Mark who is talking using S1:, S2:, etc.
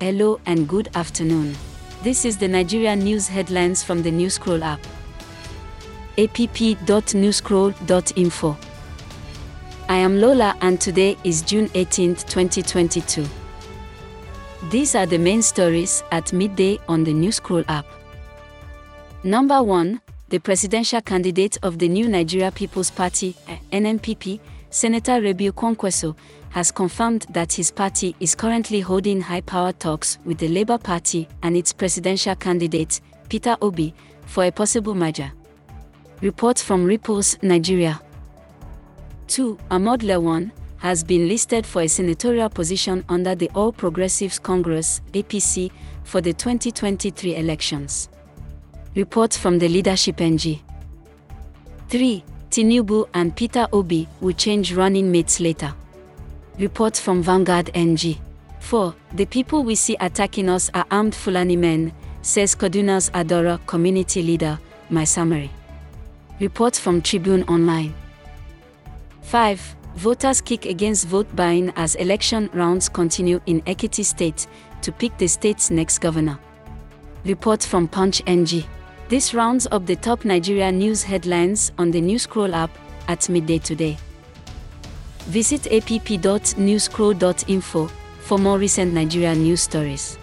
S1: Hello and good afternoon. This is the Nigeria news headlines from the Newscroll app. app.newscroll.info. I am Lola and today is June 18, 2022. These are the main stories at midday on the Newscroll app. Number 1, the presidential candidate of the new Nigeria People's Party, NNPP, Senator Rabiu Kwankwaso, has confirmed that his party is currently holding high-power talks with the Labour Party and its presidential candidate, Peter Obi, for a possible merger. Report from Ripples, Nigeria. 2. Ahmad Lawan has been listed for a senatorial position under the All Progressives Congress, APC, for the 2023 elections. Report from the Leadership NG. 3. Tinubu and Peter Obi will change running mates later. Reports from Vanguard NG. 4. The people we see attacking us are armed Fulani men, says Kaduna's Adara community leader, Maisamari. Reports from Tribune Online. 5. Voters kick against vote buying as election rounds continue in Ekiti State to pick the state's next governor. Reports from Punch NG. This rounds up the top Nigeria news headlines on the Newscroll app at midday today. Visit app.newscroll.info for more recent Nigeria news stories.